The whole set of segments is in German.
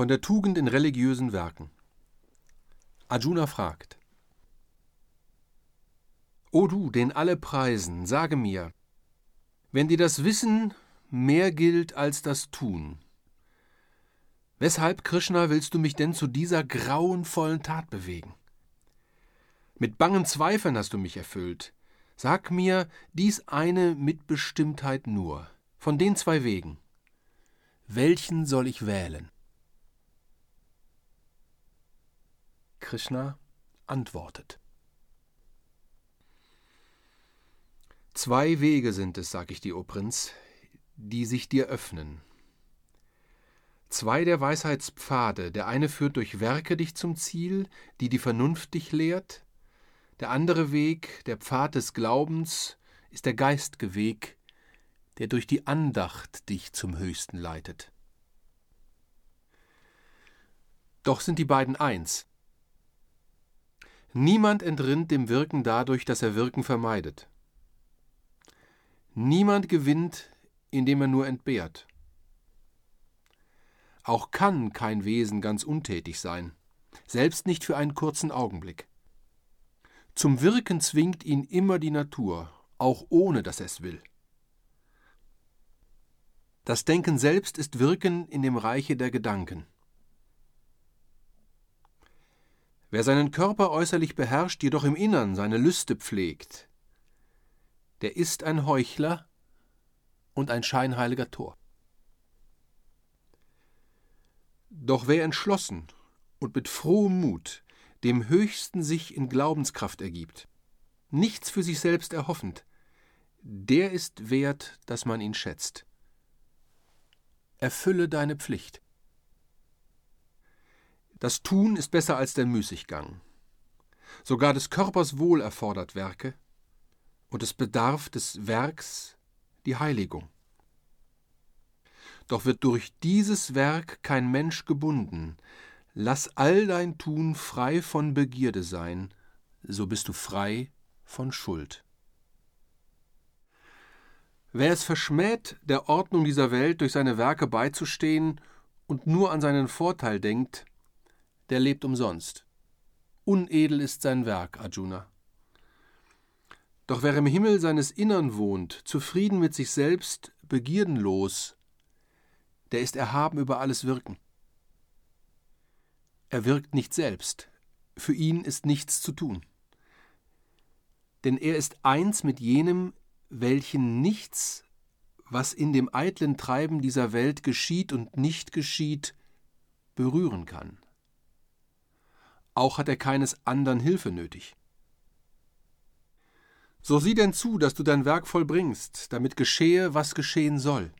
Von der Tugend in religiösen Werken. Arjuna fragt: O du, den alle preisen, sage mir, wenn dir das Wissen mehr gilt als das Tun, weshalb, Krishna, willst du mich denn zu dieser grauenvollen Tat bewegen? Mit bangen Zweifeln hast du mich erfüllt. Sag mir dies eine mit Bestimmtheit nur, von den zwei Wegen. Welchen soll ich wählen? Krishna antwortet. Zwei Wege sind es, sag ich dir, o Prinz, die sich dir öffnen. Zwei der Weisheitspfade, der eine führt durch Werke dich zum Ziel, die die Vernunft dich lehrt, der andere Weg, der Pfad des Glaubens, ist der geistge Weg, der durch die Andacht dich zum Höchsten leitet. Doch sind die beiden eins. Niemand entrinnt dem Wirken dadurch, dass er Wirken vermeidet. Niemand gewinnt, indem er nur entbehrt. Auch kann kein Wesen ganz untätig sein, selbst nicht für einen kurzen Augenblick. Zum Wirken zwingt ihn immer die Natur, auch ohne dass er es will. Das Denken selbst ist Wirken in dem Reiche der Gedanken. Wer seinen Körper äußerlich beherrscht, jedoch im Innern seine Lüste pflegt, der ist ein Heuchler und ein scheinheiliger Tor. Doch wer entschlossen und mit frohem Mut dem Höchsten sich in Glaubenskraft ergibt, nichts für sich selbst erhoffend, der ist wert, dass man ihn schätzt. Erfülle deine Pflicht. Das Tun ist besser als der Müßiggang. Sogar des Körpers Wohl erfordert Werke, und es bedarf des Werks die Heiligung. Doch wird durch dieses Werk kein Mensch gebunden. Lass all dein Tun frei von Begierde sein, so bist du frei von Schuld. Wer es verschmäht, der Ordnung dieser Welt durch seine Werke beizustehen und nur an seinen Vorteil denkt, der lebt umsonst. Unedel ist sein Werk, Arjuna. Doch wer im Himmel seines Innern wohnt, zufrieden mit sich selbst, begierdenlos, der ist erhaben über alles Wirken. Er wirkt nicht selbst, für ihn ist nichts zu tun. Denn er ist eins mit jenem, welchen nichts, was in dem eitlen Treiben dieser Welt geschieht und nicht geschieht, berühren kann auch hat er keines andern Hilfe nötig. So sieh denn zu, dass du dein Werk vollbringst, damit geschehe, was geschehen soll.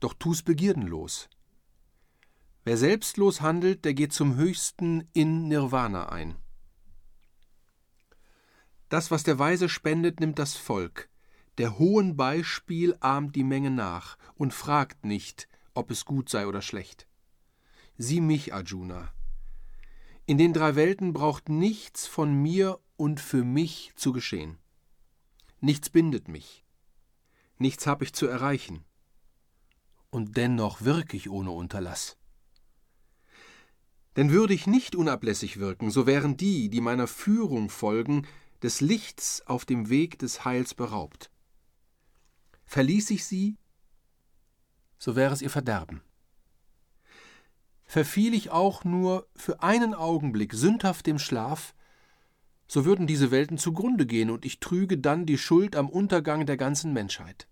Doch tu's begierdenlos. Wer selbstlos handelt, der geht zum Höchsten in Nirvana ein. Das, was der Weise spendet, nimmt das Volk. Der hohen Beispiel ahmt die Menge nach und fragt nicht, ob es gut sei oder schlecht. Sieh mich, Arjuna, in den drei Welten braucht nichts von mir und für mich zu geschehen. Nichts bindet mich. Nichts habe ich zu erreichen. Und dennoch wirke ich ohne Unterlass. Denn würde ich nicht unablässig wirken, so wären die, die meiner Führung folgen, des Lichts auf dem Weg des Heils beraubt. Verließ ich sie, so wäre es ihr Verderben verfiel ich auch nur für einen Augenblick sündhaft dem Schlaf, so würden diese Welten zugrunde gehen und ich trüge dann die Schuld am Untergang der ganzen Menschheit.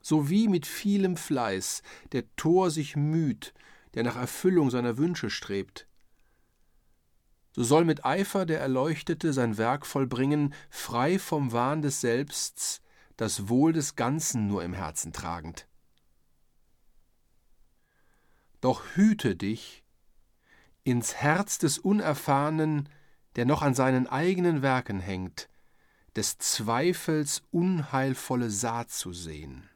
So wie mit vielem Fleiß der Tor sich müht, der nach Erfüllung seiner Wünsche strebt, so soll mit Eifer der Erleuchtete sein Werk vollbringen, frei vom Wahn des Selbsts, das Wohl des Ganzen nur im Herzen tragend. Doch hüte dich, ins Herz des Unerfahrenen, der noch an seinen eigenen Werken hängt, des Zweifels unheilvolle Saat zu sehen.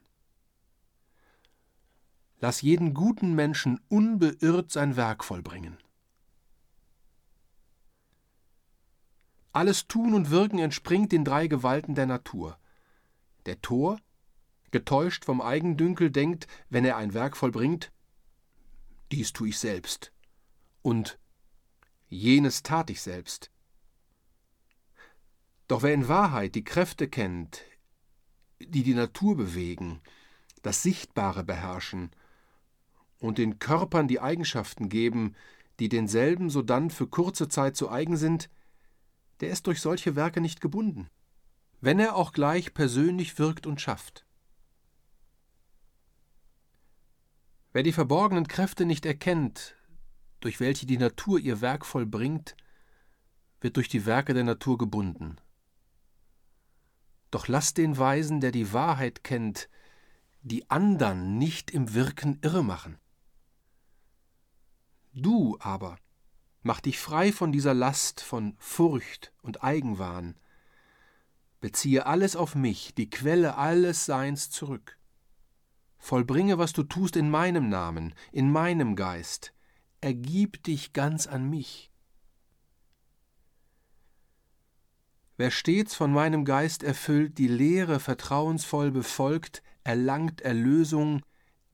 Lass jeden guten Menschen unbeirrt sein Werk vollbringen. Alles Tun und Wirken entspringt den drei Gewalten der Natur. Der Tor, getäuscht vom Eigendünkel, denkt, wenn er ein Werk vollbringt, dies tue ich selbst. und jenes tat ich selbst. Doch wer in Wahrheit die Kräfte kennt, die die Natur bewegen, das Sichtbare beherrschen und den Körpern die Eigenschaften geben, die denselben sodann für kurze Zeit zu eigen sind, der ist durch solche Werke nicht gebunden, wenn er auch gleich persönlich wirkt und schafft. Wer die verborgenen Kräfte nicht erkennt, durch welche die Natur ihr Werk vollbringt, wird durch die Werke der Natur gebunden. Doch lass den Weisen, der die Wahrheit kennt, die andern nicht im Wirken irre machen. Du aber mach dich frei von dieser Last von Furcht und Eigenwahn. Beziehe alles auf mich, die Quelle alles Seins zurück. Vollbringe, was du tust in meinem Namen, in meinem Geist. Ergib dich ganz an mich. Wer stets von meinem Geist erfüllt die Lehre vertrauensvoll befolgt, erlangt Erlösung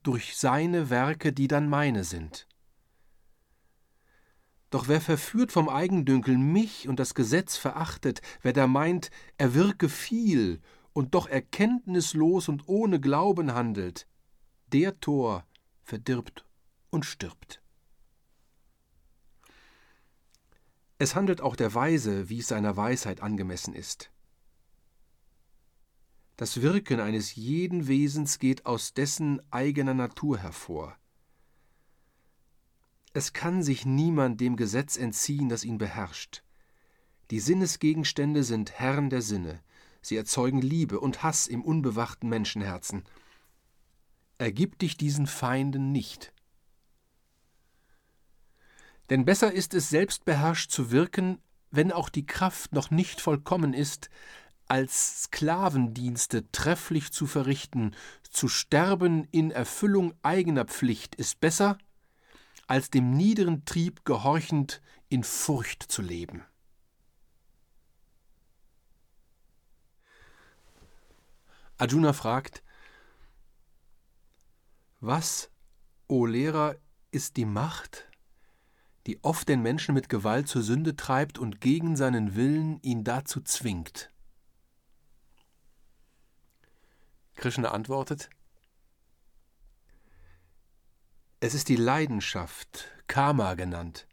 durch seine Werke, die dann meine sind. Doch wer verführt vom Eigendünkel mich und das Gesetz verachtet, wer da meint, er wirke viel und doch erkenntnislos und ohne Glauben handelt, der Tor verdirbt und stirbt. Es handelt auch der Weise, wie es seiner Weisheit angemessen ist. Das Wirken eines jeden Wesens geht aus dessen eigener Natur hervor. Es kann sich niemand dem Gesetz entziehen, das ihn beherrscht. Die Sinnesgegenstände sind Herren der Sinne, sie erzeugen Liebe und Hass im unbewachten Menschenherzen. Ergib dich diesen Feinden nicht. Denn besser ist es, selbstbeherrscht zu wirken, wenn auch die Kraft noch nicht vollkommen ist, als Sklavendienste trefflich zu verrichten, zu sterben in Erfüllung eigener Pflicht ist besser, als dem niederen Trieb gehorchend in Furcht zu leben. Arjuna fragt, was, o Lehrer, ist die Macht, die oft den Menschen mit Gewalt zur Sünde treibt und gegen seinen Willen ihn dazu zwingt? Krishna antwortet, Es ist die Leidenschaft, Karma genannt.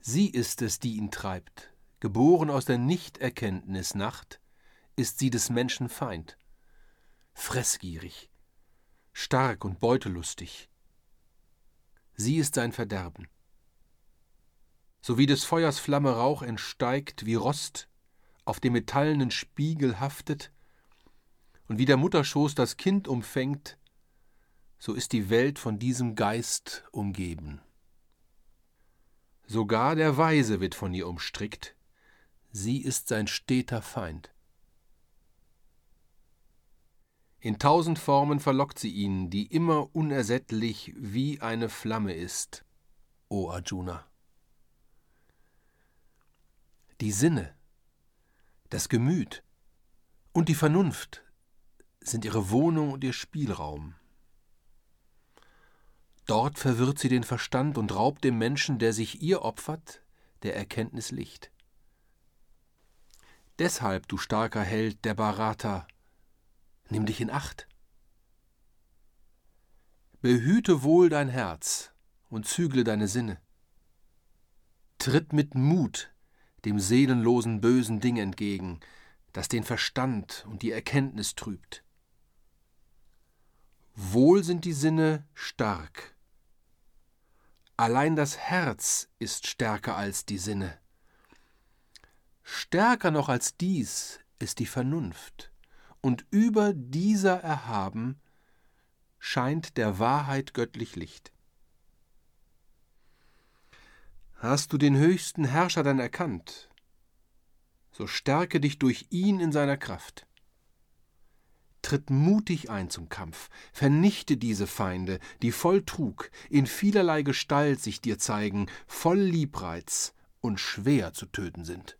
Sie ist es, die ihn treibt. Geboren aus der Nichterkenntnis Nacht, ist sie des Menschen Feind. Fressgierig, stark und beutelustig. Sie ist sein Verderben. So wie des Feuers Flamme Rauch entsteigt, wie Rost auf dem metallenen Spiegel haftet, und wie der Mutterschoß das Kind umfängt, so ist die Welt von diesem Geist umgeben. Sogar der Weise wird von ihr umstrickt, sie ist sein steter Feind. In tausend Formen verlockt sie ihn, die immer unersättlich wie eine Flamme ist, o Arjuna. Die Sinne, das Gemüt und die Vernunft sind ihre Wohnung und ihr Spielraum. Dort verwirrt sie den Verstand und raubt dem Menschen, der sich ihr opfert, der Erkenntnis Licht. Deshalb, du starker Held der Bharata, nimm dich in Acht. Behüte wohl dein Herz und zügle deine Sinne. Tritt mit Mut dem seelenlosen bösen Ding entgegen, das den Verstand und die Erkenntnis trübt. Wohl sind die Sinne stark, Allein das Herz ist stärker als die Sinne. Stärker noch als dies ist die Vernunft, und über dieser erhaben scheint der Wahrheit göttlich Licht. Hast du den höchsten Herrscher dann erkannt, so stärke dich durch ihn in seiner Kraft. Tritt mutig ein zum Kampf, vernichte diese Feinde, die voll Trug, in vielerlei Gestalt sich dir zeigen, voll Liebreiz und schwer zu töten sind.